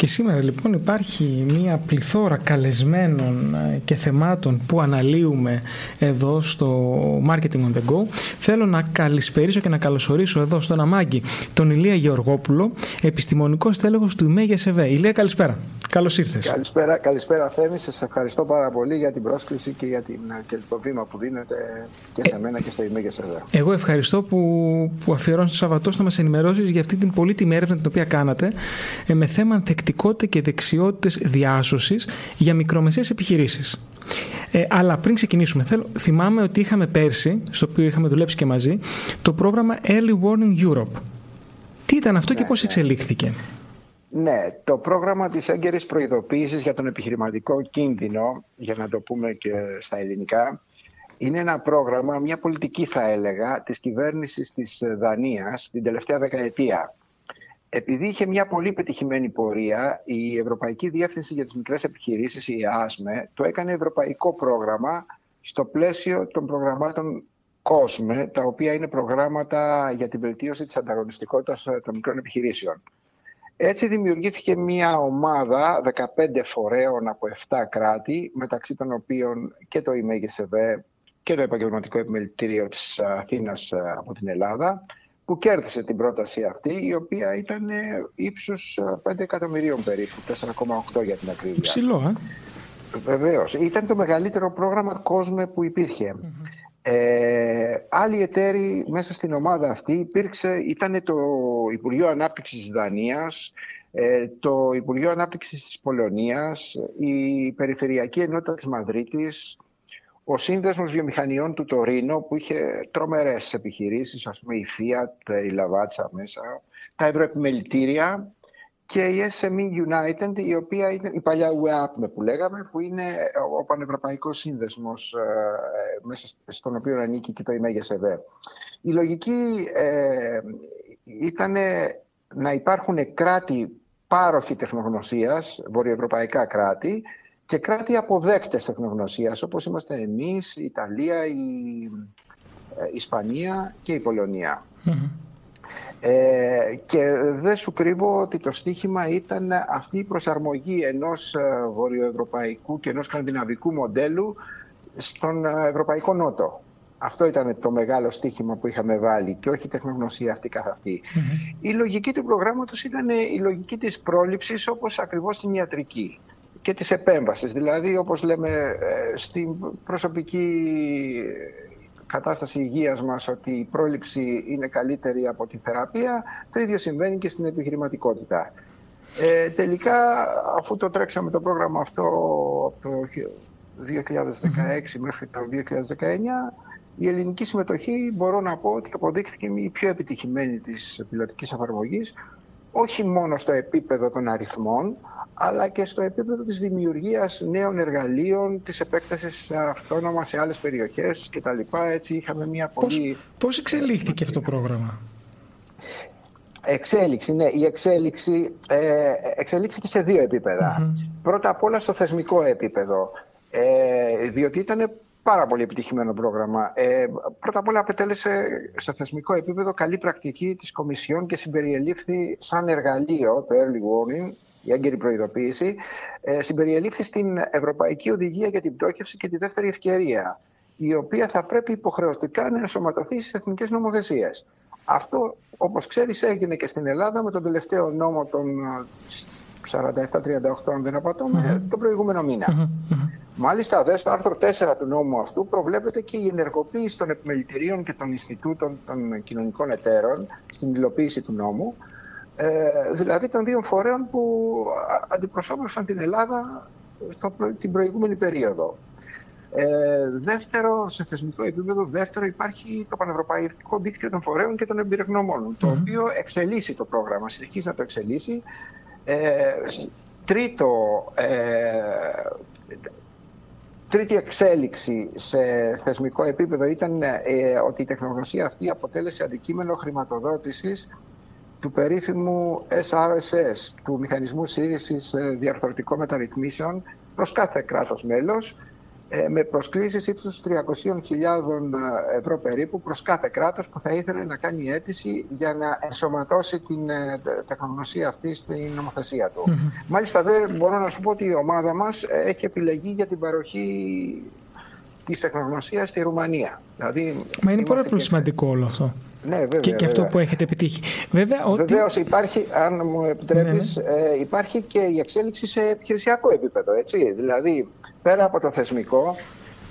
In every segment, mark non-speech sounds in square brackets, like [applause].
Και σήμερα λοιπόν υπάρχει μία πληθώρα καλεσμένων ε, και θεμάτων που αναλύουμε εδώ στο Marketing on the Go. Θέλω να καλησπερίσω και να καλωσορίσω εδώ στον Αμάγκη τον Ηλία Γεωργόπουλο, επιστημονικός τέλεχος του ΙΜΕΓΕ ΣΕΒΕ. Ηλία καλησπέρα. Καλώς ήρθες. Καλησπέρα, καλησπέρα Θέμη. Σας ευχαριστώ πάρα πολύ για την πρόσκληση και για την, και το βήμα που δίνετε και σε μένα και στο ΙΜΕΓΕ ΣΕΒΕ. Εγώ ευχαριστώ που, που αφιερώνεις το Σαββατό να μας ενημερώσεις για αυτή την πολύτιμη έρευνα την οποία κάνατε ε, με θέμα ανθεκτικότητα και δεξιότητες διάσωσης για μικρομεσαίες επιχειρήσεις. Ε, αλλά πριν ξεκινήσουμε, θέλω, θυμάμαι ότι είχαμε πέρσι, στο οποίο είχαμε δουλέψει και μαζί, το πρόγραμμα Early Warning Europe. Τι ήταν αυτό και ναι, πώς ναι. εξελίχθηκε; Ναι, το πρόγραμμα της έγκαιρης προειδοποίησης για τον επιχειρηματικό κίνδυνο, για να το πούμε και στα ελληνικά, είναι ένα πρόγραμμα, μια πολιτική θα έλεγα, της κυβέρνησης της Δανίας την τελευταία δεκαετία. Επειδή είχε μια πολύ πετυχημένη πορεία, η Ευρωπαϊκή Διεύθυνση για τις Μικρές Επιχειρήσεις, η ΑΣΜΕ, το έκανε ευρωπαϊκό πρόγραμμα στο πλαίσιο των προγραμμάτων COSME, τα οποία είναι προγράμματα για την βελτίωση της ανταγωνιστικότητας των μικρών επιχειρήσεων. Έτσι δημιουργήθηκε μια ομάδα 15 φορέων από 7 κράτη, μεταξύ των οποίων και το ΙΜΕΓΕΣΕΒ και το Επαγγελματικό Επιμελητήριο της Αθήνας ε, από την Ελλάδα, που κέρδισε την πρόταση αυτή, η οποία ήταν ύψους 5 ε, εκατομμυρίων περίπου, 4,8 για την ακρίβεια. Ψηλό, ε. Βεβαίως. Ήταν το μεγαλύτερο πρόγραμμα κόσμε που υπήρχε. Ε, άλλοι εταίροι μέσα στην ομάδα αυτή υπήρξε, ήταν το Υπουργείο Ανάπτυξης της Δανίας, ε, το Υπουργείο Ανάπτυξης της Πολωνίας, η Περιφερειακή Ενότητα της Μαδρίτης, ο σύνδεσμος βιομηχανιών του Τωρίνο που είχε τρομερές επιχειρήσεις, ας πούμε η Fiat, η Lavazza μέσα, τα ευρωεπιμελητήρια και η SME United, η οποία είναι η παλιά UEAP που λέγαμε, που είναι ο πανευρωπαϊκός σύνδεσμος ε, μέσα στον οποίο ανήκει και το ΙΜΕΓΕΣΕΒ. Η λογική ε, ήταν να υπάρχουν κράτη πάροχοι τεχνογνωσίας, βορειοευρωπαϊκά κράτη, και κράτη αποδέκτες τεχνογνωσίας όπως είμαστε εμείς, η Ιταλία, η ε, Ισπανία και η πολωνια Ε, και δεν σου κρύβω ότι το στίχημα ήταν αυτή η προσαρμογή ενός ε, βορειοευρωπαϊκού και ενός σκανδιναβικού μοντέλου στον ε, Ευρωπαϊκό Νότο. Αυτό ήταν το μεγάλο στίχημα που είχαμε βάλει και όχι η τεχνογνωσία αυτή καθ' αυτη Η λογική του προγράμματος ήταν η λογική της πρόληψης όπως ακριβώς στην ιατρική και της επέμβασης. Δηλαδή, όπως λέμε, ε, στην προσωπική κατάσταση υγείας μας ότι η πρόληψη είναι καλύτερη από τη θεραπεία, το ίδιο συμβαίνει και στην επιχειρηματικότητα. Ε, τελικά, αφού το τρέξαμε το πρόγραμμα αυτό από το 2016 μέχρι το 2019, η ελληνική συμμετοχή μπορώ να πω ότι αποδείχθηκε η πιο επιτυχημένη της πιλωτικής εφαρμογής, όχι μόνο στο επίπεδο των αριθμών, αλλά και στο επίπεδο της δημιουργίας νέων εργαλείων, της επέκτασης αυτόνομα σε άλλες περιοχές κτλ. Έτσι είχαμε μια πολύ... Πώς, εξελίχθηκε αυτό το πρόγραμμα; Εξέλιξη, ναι. Η εξέλιξη ε, εξελίχθηκε σε δύο Πρώτα απ' όλα στο θεσμικό επίπεδο, ε, διότι ήταν πάρα πολύ επιτυχημένο πρόγραμμα. Ε, πρώτα απ' όλα απαιτέλεσε στο θεσμικό επίπεδο καλή πρακτική της Κομισιόν και συμπεριελήφθη σαν εργαλείο το Early Warning η έγκαιρη προειδοποίηση, ε, συμπεριελήφθη στην Ευρωπαϊκή Οδηγία για την Πτώχευση και τη Δεύτερη Ευκαιρία, η οποία θα πρέπει υποχρεωτικά να ενσωματωθεί στις εθνικές νομοθεσίες. Αυτό, όπως ξέρεις, έγινε και στην Ελλάδα με τον τελευταίο νόμο των 47-38, αν δεν απατωμε τον προηγούμενο Μάλιστα, δε στο άρθρο 4 του νόμου αυτού προβλέπεται και η ενεργοποίηση των επιμελητηρίων και των Ινστιτούτων των κοινωνικών εταίρων στην υλοποίηση του νόμου, ε, δηλαδή των δύο φορέων που αντιπροσώπευσαν την Ελλάδα στο, την προηγούμενη περίοδο. Ε, δεύτερο, σε θεσμικό επίπεδο, δεύτερο υπάρχει το Πανευρωπαϊκό Δίκτυο των Φορέων και των εμπειρογνωμονων το οποίο εξελίσσει το πρόγραμμα, συνεχίζει να το εξελίσσει. Ε, τρίτο, ε, τρίτη εξέλιξη σε θεσμικό επίπεδο ήταν ε, ότι η τεχνογνωσία αυτή αποτέλεσε αντικείμενο χρηματοδότησης του περίφημου SRSS, του Μηχανισμού Σύρισης ε, Διαρθρωτικών Μεταρρυθμίσεων, προς κάθε κράτος μέλος, ε, με προσκλήσεις ύψους 300.000 ευρώ περίπου προς κάθε κράτος που θα ήθελε να κάνει αίτηση για να ενσωματώσει την ε, τεχνογνωσία αυτή στην νομοθεσία του. Μάλιστα δεν μπορώ να σου πω ότι η ομάδα μας έχει επιλεγεί για την παροχή της τεχνογνωσίας στη Ρουμανία. Δηλαδή, Μα είναι πολύ και... σημαντικό όλο αυτό. Ναι, βέβαια, και, και αυτό που έχετε επιτύχει. Βέβαια, ότι... Βεβαίως υπάρχει, αν μου επιτρέπεις, ναι, ναι. Ε, υπάρχει και η εξέλιξη σε επιχειρησιακό επίπεδο. Έτσι. Δηλαδή, πέρα από το θεσμικό,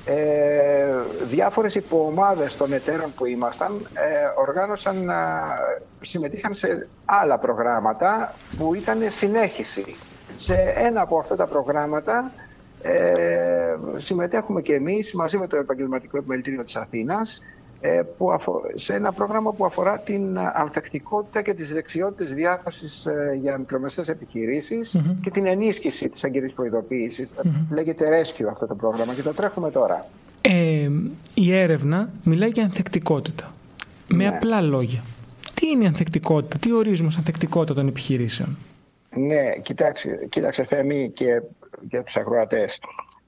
ε, διάφορες υποομάδες των εταίρων που ήμασταν ε, οργάνωσαν, συμμετείχαν σε άλλα προγράμματα που ήταν συνέχιση. Σε ένα από αυτά τα προγράμματα ε, συμμετέχουμε και εμείς μαζί με το Επαγγελματικό Επιμελητήριο της Αθήνας ε, που σε ένα πρόγραμμα που αφορά την ανθεκτικότητα και τις δεξιότητες διάθεσης ε, για μικρομεσαίες και την ενίσχυση της αγκυρής προειδοποίησης. Λέγεται Rescue αυτό το πρόγραμμα και το τρέχουμε τώρα. Ε, η έρευνα μιλάει για ανθεκτικότητα. Με ναι. απλά λόγια. Τι είναι η ανθεκτικότητα, τι ορίζουμε σαν ανθεκτικότητα των επιχειρήσεων; Ναι, κοιτάξτε, κοίταξε Θέμη και για τους αγροατές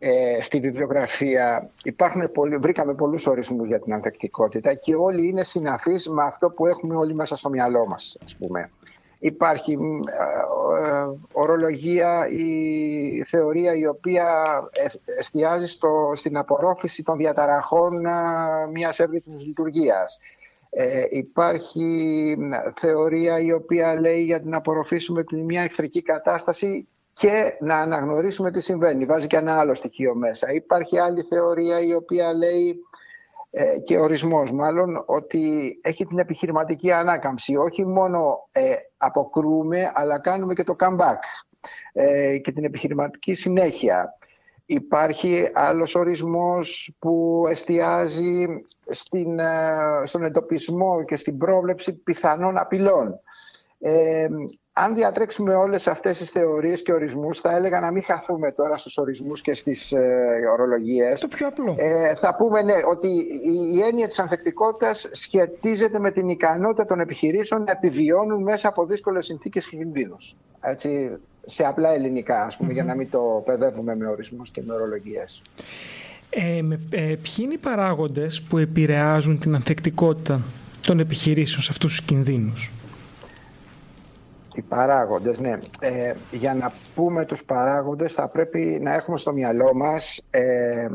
ε, στη βιβλιογραφία υπάρχουν πολλοί, βρήκαμε πολλούς ορισμούς για την ανθεκτικότητα και όλοι είναι συναφείς με αυτό που έχουμε όλοι μέσα στο μυαλό μας, ας πούμε. Υπάρχει ε, ε, ορολογία, η θεωρία η οποία εστιάζει στο, στην απορρόφηση των διαταραχών ε, μιας εύρυθμης λειτουργίας. Ε, υπάρχει θεωρία η οποία λέει για την απορροφήσουμε μια εχθρική κατάσταση και να αναγνωρίσουμε τι συμβαίνει. Βάζει και ένα άλλο στοιχείο μέσα. Υπάρχει άλλη θεωρία η οποία λέει ε, και ορισμός μάλλον ότι έχει την επιχειρηματική ανάκαμψη. Όχι μόνο ε, αποκρούμε αλλά κάνουμε και το comeback ε, και την επιχειρηματική συνέχεια. Υπάρχει άλλος ορισμός που εστιάζει στην, ε, στον εντοπισμό και στην πρόβλεψη πιθανών απειλών. Ε, αν διατρέξουμε όλες αυτές τις θεωρίες και ορισμούς, θα έλεγα να μην χαθούμε τώρα στους ορισμούς και στις ε, ορολογίες. Το πιο απλό. Ε, θα πούμε ναι, ότι η, η έννοια της ανθεκτικότητας σχετίζεται με την ικανότητα των επιχειρήσεων να επιβιώνουν μέσα από δύσκολες συνθήκες και κινδύνους. Έτσι, σε απλά ελληνικά, ας πουμε για να μην το παιδεύουμε με ορισμούς και με ορολογίες. Ε, με, ε, ποιοι είναι οι παράγοντες που επηρεάζουν την ανθεκτικότητα των επιχειρήσεων σε αυτούς τους κινδύνους; Οι παράγοντες, ναι. Ε, για να πούμε τους παράγοντες θα πρέπει να έχουμε στο μυαλό μας ε,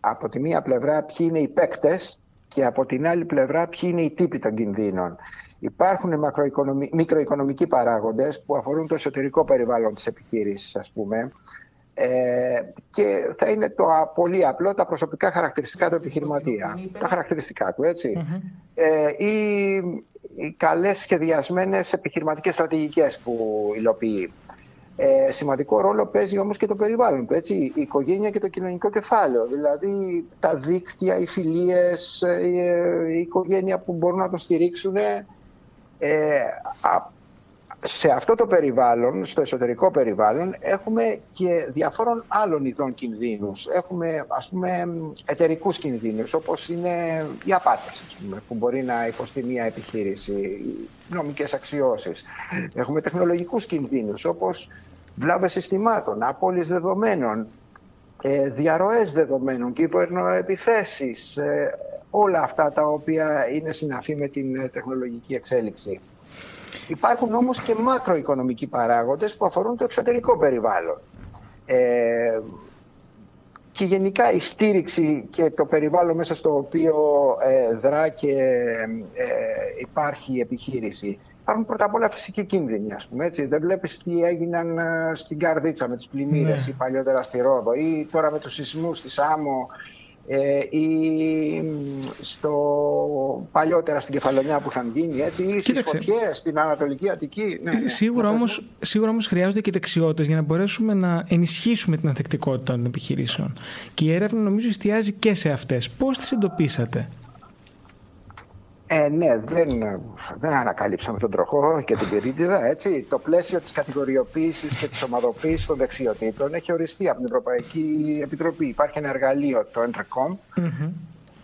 από τη μία πλευρά ποιοι είναι οι παίκτες και από την άλλη πλευρά ποιοι είναι οι τύποι των κινδύνων. Υπάρχουν μικροοικονομικοί παράγοντες που αφορούν το εσωτερικό περιβάλλον της επιχείρησης, ας πούμε, ε, και θα είναι το πολύ απλό τα προσωπικά χαρακτηριστικά του επιχειρηματία. Τα χαρακτηριστικά του, ετσι Ε, ή οι καλές σχεδιασμένες επιχειρηματικές στρατηγικές που υλοποιεί. Ε, σημαντικό ρόλο παίζει όμως και το περιβάλλον του, έτσι, η οικογένεια και το κοινωνικό κεφάλαιο. Δηλαδή τα δίκτυα, οι φιλίες, ε, η οικογένεια που μπορούν να τον στηρίξουν. Ε, σε αυτό το περιβάλλον, στο εσωτερικό περιβάλλον, έχουμε και διαφόρων άλλων ειδών κινδύνους. Έχουμε, ας πούμε, εταιρικούς κινδύνους, όπως είναι οι απάτες, που μπορεί να υποστεί μια επιχείρηση, νομικές αξιώσεις. Έχουμε τεχνολογικούς κινδύνους, όπως βλάβες συστημάτων, απώλειες δεδομένων, ε, διαρροές δεδομένων, κυβερνοεπιθέσεις, ε, όλα αυτά τα οποία είναι συναφή με την ε, τεχνολογική εξέλιξη. Υπάρχουν όμως και μακροοικονομικοί παράγοντες που αφορούν το εξωτερικό περιβάλλον. Ε, και γενικά η στήριξη και το περιβάλλον μέσα στο οποίο ε, δρά και ε, υπάρχει η επιχείρηση. Υπάρχουν πρώτα απ' όλα φυσικοί κίνδυνοι, ας πούμε, έτσι. Δεν βλέπεις τι έγιναν ε, στην Καρδίτσα με τις πλημμύρες ναι. ή παλιότερα στη Ρόδο ή τώρα με τους σεισμούς στη Σάμο ε, ή στο παλιότερα στην Κεφαλονιά που είχαν γίνει έτσι, ή στις φωτιές στην Ανατολική Αττική. Ναι, ναι. Σίγουρα, όμως, σίγουρα όμως χρειάζονται και δεξιότητες για να μπορέσουμε να ενισχύσουμε την ανθεκτικότητα των επιχειρήσεων. Και η έρευνα νομίζω εστιάζει και σε αυτές. Πώς τις εντοπίσατε; Ε, ναι, δεν, δεν ανακαλύψαμε τον τροχό και την πυρίτιδα. Έτσι. Το πλαίσιο της κατηγοριοποίησης και της ομαδοποίησης των δεξιοτήτων έχει οριστεί από την Ευρωπαϊκή Επιτροπή. Υπάρχει ένα εργαλείο, το Entrecom,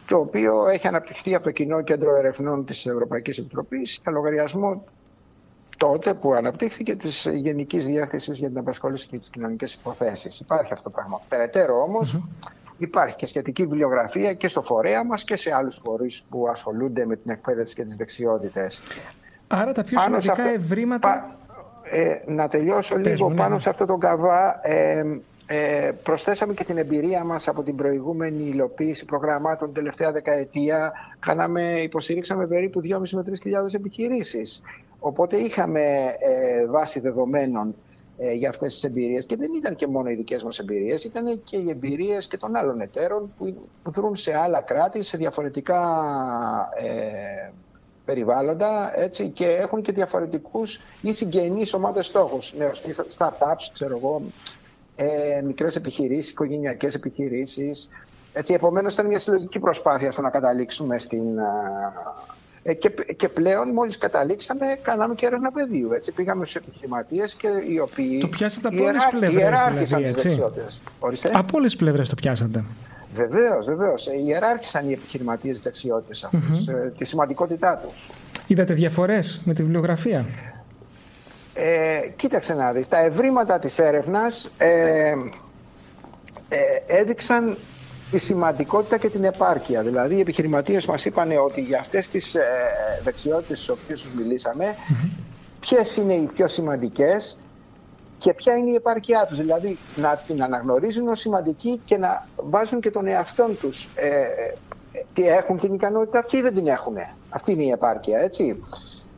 το οποίο έχει αναπτυχθεί από το Κοινό Κέντρο Ερευνών της Ευρωπαϊκής Επιτροπής για λογαριασμό τότε που αναπτύχθηκε της Γενικής Διεύθυνσης για την Απασχόληση και τις Κοινωνικές Υποθέσεις. Υπάρχει αυτό το πράγμα. Περαιτέρω υπάρχει και σχετική βιβλιογραφία και στο φορέα μας και σε άλλους φορείς που ασχολούνται με την εκπαίδευση και τις δεξιότητες. Άρα τα πιο πάνω σημαντικά αυτό, ευρήματα. ε, να τελειώσω λίγο ναι, πάνω ναι. σε αυτό το καβά. Ε, ε, προσθέσαμε και την εμπειρία μας από την προηγούμενη υλοποίηση προγραμμάτων την τελευταία δεκαετία. Κάναμε, υποστηρίξαμε περίπου 2.500 με 3.000 επιχειρήσεις. Οπότε είχαμε ε, βάση δεδομένων ε, για αυτές τις εμπειρίες και δεν ήταν και μόνο οι δικές μας εμπειρίες, ήταν και οι εμπειρίες και των άλλων εταίρων που, που δρούν σε άλλα κράτη, σε διαφορετικά ε, περιβάλλοντα έτσι, και έχουν και διαφορετικούς ή συγγενείς ομάδες στόχους, νέους startups, ξέρω εγώ, ε, μικρές επιχειρήσεις, οικογενειακές επιχειρήσεις. Έτσι, επομένως ήταν μια συλλογική προσπάθεια στο να καταλήξουμε στην, ε, και, και πλέον μόλις καταλήξαμε κάναμε και έρευνα πεδίου. Έτσι. Πήγαμε στους επιχειρηματίες και οι οποίοι το πιάσατε από όλες τις πλευρές δηλαδή, έτσι. Από όλες τις πλευρές το πιάσατε. Βεβαίως, βεβαίως. Ε, ιεράρχησαν οι επιχειρηματίες δεξιότητες αυτές, mm-hmm. τη σημαντικότητά τους. Είδατε διαφορές με τη βιβλιογραφία; Ε, κοίταξε να δεις, τα ευρήματα της έρευνας ε, ε, έδειξαν τη σημαντικότητα και την επάρκεια. Δηλαδή, οι επιχειρηματίες μας είπαν ότι για αυτές τις ε, δεξιότητες στις οποίες τους μιλήσαμε, ποιες είναι οι πιο σημαντικές και ποια είναι η επάρκειά τους. Δηλαδή, να την αναγνωρίζουν ως σημαντική και να βάζουν και τον εαυτό τους ε, ε τι έχουν την ικανότητα αυτή ή δεν την έχουν. Αυτή είναι η επάρκεια, έτσι.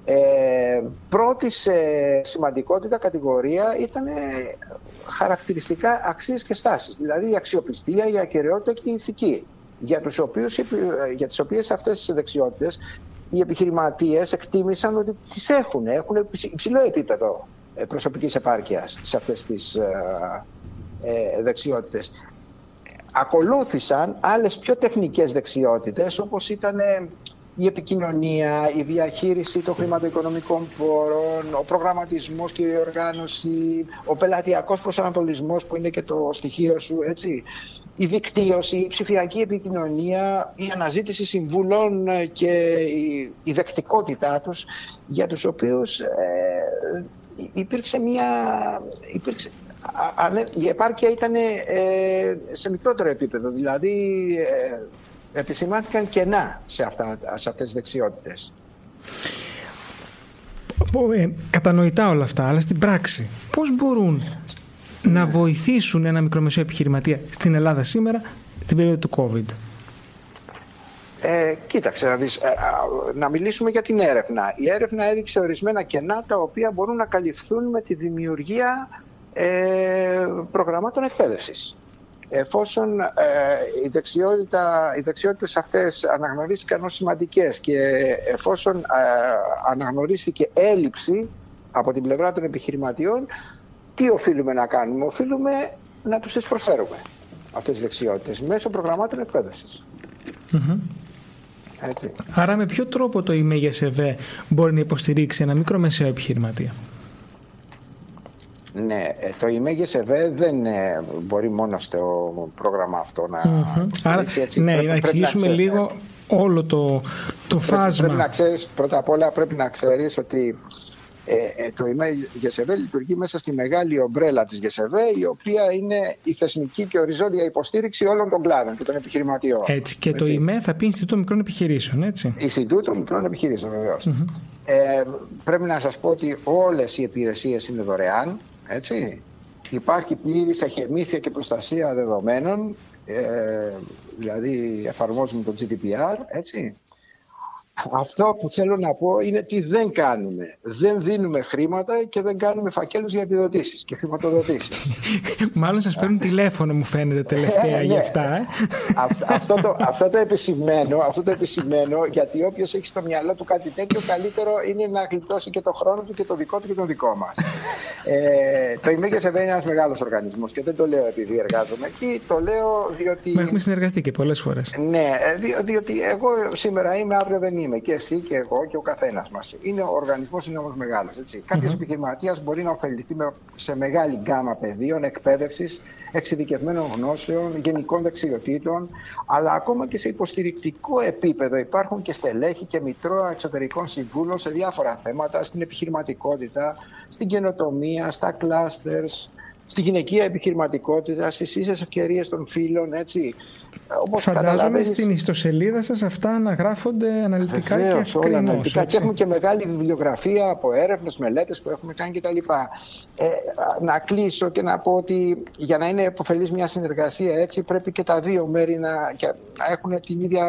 Ε, πρώτη σε σημαντικότητα κατηγορία ήταν χαρακτηριστικά αξίες και στάσεις, δηλαδή η αξιοπιστία, η ακαιρεότητα και η ηθική, για, τους οποίους, για τις οποίες αυτές τις δεξιότητες οι επιχειρηματίες εκτίμησαν ότι τις έχουν, έχουν υψηλό επίπεδο ε, προσωπικής επάρκειας σε αυτές τις ε, ε, δεξιότητες. Ακολούθησαν άλλες πιο τεχνικές δεξιότητες όπως ήταν η επικοινωνία, η διαχείριση των χρηματοοικονομικών πόρων, ο προγραμματισμός και η οργάνωση, ο πελατειακός προσανατολισμός που είναι και το στοιχείο σου, έτσι. Η δικτύωση, η ψηφιακή επικοινωνία, η αναζήτηση συμβουλών και η, η δεκτικότητά τους για τους οποίους ε, υπήρξε μια... Υπήρξε, η επάρκεια ήταν ε, σε μικρότερο επίπεδο, δηλαδή ε, επισημάνθηκαν κενά σε, αυτά, σε αυτές τις δεξιότητες. Ε, κατανοητά όλα αυτά, αλλά στην πράξη πώς μπορούν να βοηθήσουν ένα μικρομεσαίο επιχειρηματία στην Ελλάδα σήμερα στην περίοδο του COVID; Ε, κοίταξε να δεις, ε, να μιλήσουμε για την έρευνα. Η έρευνα έδειξε ορισμένα κενά τα οποία μπορούν να καλυφθούν με τη δημιουργία ε, προγραμμάτων εκπαίδευσης εφόσον ε, οι, δεξιότητα, οι δεξιότητες αυτές αναγνωρίστηκαν ως σημαντικές και εφόσον ε, αναγνωρίστηκε έλλειψη από την πλευρά των επιχειρηματιών, τι οφείλουμε να κάνουμε; Οφείλουμε να τους τις προσφέρουμε αυτές τις δεξιότητες μέσω προγραμμάτων εκπαίδευσης. Έτσι. Άρα με ποιο τρόπο το ΕΒ μπορεί να υποστηρίξει ένα μικρό μεσαίο επιχειρηματία; Ναι, ε, το ΙΜΕΓΕΣ ΕΒΕ δεν ε, μπορεί μόνο στο πρόγραμμα αυτό να mm Άρα, έτσι. Ναι, πρέπει, να εξηγήσουμε λίγο όλο το, το φάσμα. Πρέπει να ξέρεις, πρώτα απ' όλα πρέπει να ξέρεις ότι ε, ε, το email ΓΕΣΕΒΕ λειτουργεί μέσα στη μεγάλη ομπρέλα της ΓΕΣΕΒΕ η οποία είναι η θεσμική και οριζόντια υποστήριξη όλων των κλάδων και των επιχειρηματιών. Έτσι, και το email θα πει Ινστιτούτο Μικρών Επιχειρήσεων, έτσι. Ινστιτούτο Μικρών Επιχειρήσεων, Ε, πρέπει να σας πω ότι όλες οι υπηρεσίες είναι δωρεάν. Έτσι. Υπάρχει πλήρης αχεμήθεια και προστασία δεδομένων, ε, δηλαδή εφαρμόζουμε το GDPR, έτσι. Αυτό που θέλω να πω είναι τι δεν κάνουμε. Δεν δίνουμε χρήματα και δεν κάνουμε φακέλους για επιδοτήσεις και χρηματοδοτήσεις. [laughs] Μάλλον σας παίρνουν τηλέφωνο μου φαίνεται τελευταία ε, για ναι. αυτά. Ε. αυτό, το, αυτό, το επισημαίνω, αυτό το επισημαίνω γιατί όποιος έχει στο μυαλό του κάτι τέτοιο καλύτερο είναι να γλιτώσει και το χρόνο του και το δικό του και το δικό μας. ε, το ΙΜΕΓΕΣ είναι ένας μεγάλος οργανισμός και δεν το λέω επειδή εργάζομαι εκεί, το λέω διότι... Μα έχουμε συνεργαστεί και πολλές φορές. Ναι, ε, διότι εγώ σήμερα είμαι, αύριο δεν είμαι και εσύ και εγώ και ο καθένας μας. Ο οργανισμός είναι όμως μεγάλος. Κάποιος mm-hmm. επιχειρηματίας μπορεί να ωφεληθεί σε μεγάλη γκάμα πεδίων εκπαίδευσης, εξειδικευμένων γνώσεων, γενικών δεξιοτήτων, αλλά ακόμα και σε υποστηρικτικό επίπεδο υπάρχουν και στελέχη και μητρώα εξωτερικών συμβούλων σε διάφορα θέματα, στην επιχειρηματικότητα, στην καινοτομία, στα κλάστερς, στη γυναικεία επιχειρηματικότητα, στις ίσες ευκαιρίες των φίλων, έτσι. Όπως Φαντάζομαι στην ιστοσελίδα σας αυτά αναγράφονται αναλυτικά Βεβαίως, και ευκρινώς. Όλα αναλυτικά. Και έχουμε και μεγάλη βιβλιογραφία από έρευνες, μελέτες που έχουμε κάνει κτλ. Ε, να κλείσω και να πω ότι για να είναι υποφελής μια συνεργασία έτσι πρέπει και τα δύο μέρη να, να έχουν την ίδια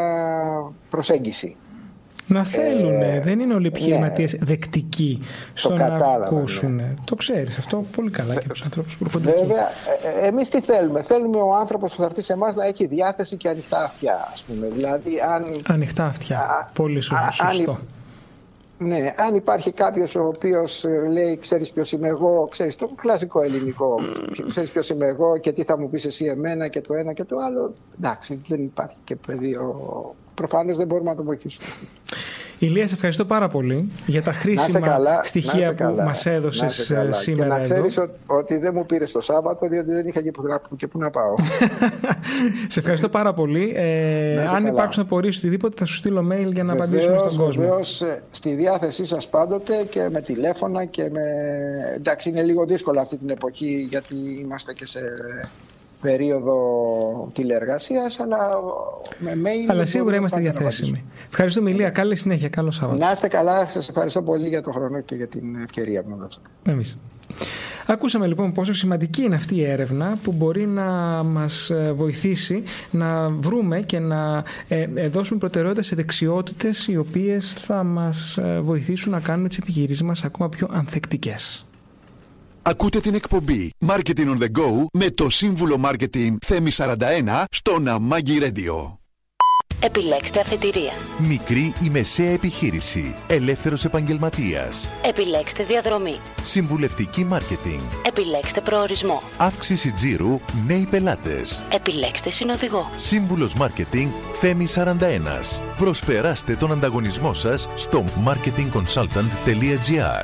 προσέγγιση. Να θέλουν, ε, δεν είναι όλοι οι επιχειρηματίες ναι, δεκτικοί στο να ακούσουν. Ναι. Το ξέρεις αυτό πολύ καλά και τους ανθρώπους που έρχονται Βέβαια, ε, ε εμείς τι θέλουμε; Θέλουμε ο άνθρωπος που θα έρθει σε εμάς να έχει διάθεση και ανοιχτά αυτιά. Ας πούμε. Δηλαδή, αν... Ανοιχτά αυτιά. πολύ σωστό. Αν, ναι, αν υπάρχει κάποιος ο οποίος ε, λέει, ξέρεις ποιος είμαι εγώ, ξέρεις το κλασικό ελληνικό, ξέρεις ποιος είμαι εγώ και τι θα μου πεις εσύ εμένα και το ένα και το άλλο. Εντάξει, δεν υπάρχει και πεδίο. Προφανώς δεν μπορούμε να το βοηθήσουμε. Ηλίας, σε ευχαριστώ πάρα πολύ για τα χρήσιμα καλά, στοιχεία που μας έδωσες ε, σήμερα. Και να ξέρεις ότι δεν μου πήρες το Σάββατο, διότι δεν είχα και που, να πάω. [laughs] σε ευχαριστώ πάρα πολύ. Ε, αν υπάρξουν απορίες οτιδήποτε, θα σου στείλω mail για να βεβαίως, απαντήσουμε στον κόσμο. Βεβαίως, ε, στη διάθεσή σας πάντοτε και με τηλέφωνα και με. Εντάξει, είναι λίγο δύσκολο αυτή την εποχή γιατί είμαστε και σε περίοδο τηλεεργασίας, αλλά με mail... Αλλά σίγουρα είμαστε διαθέσιμοι. Ευχαριστούμε, Ηλία. Καλή συνέχεια. Καλό Σάββατο. Να είστε καλά. Σας ευχαριστώ πολύ για τον χρόνο και για την ευκαιρία που μου δώσατε. Εμείς. Ακούσαμε λοιπόν πόσο σημαντική είναι αυτή η έρευνα που μπορεί να μας ε, βοηθήσει να βρούμε και να ε, ε, δώσουν προτεραιότητα σε δεξιότητες οι οποίες θα μας βοηθήσουν να κάνουμε τις επιχειρήσεις μας ακόμα πιο ανθεκτικές. Ακούτε την εκπομπή Marketing on the Go με το σύμβουλο Marketing Θέμη 41 στο Ναμάγκη Radio. Επιλέξτε αφετηρία. Μικρή ή μεσαία επιχείρηση. Ελεύθερος επαγγελματίας. Επιλέξτε διαδρομή. Συμβουλευτική μάρκετινγκ. Επιλέξτε προορισμό. Αύξηση τζίρου. Νέοι πελάτες. Επιλέξτε συνοδηγό. Σύμβουλος Μάρκετινγκ Θέμη 41. Προσπεράστε τον ανταγωνισμό σας στο marketingconsultant.gr.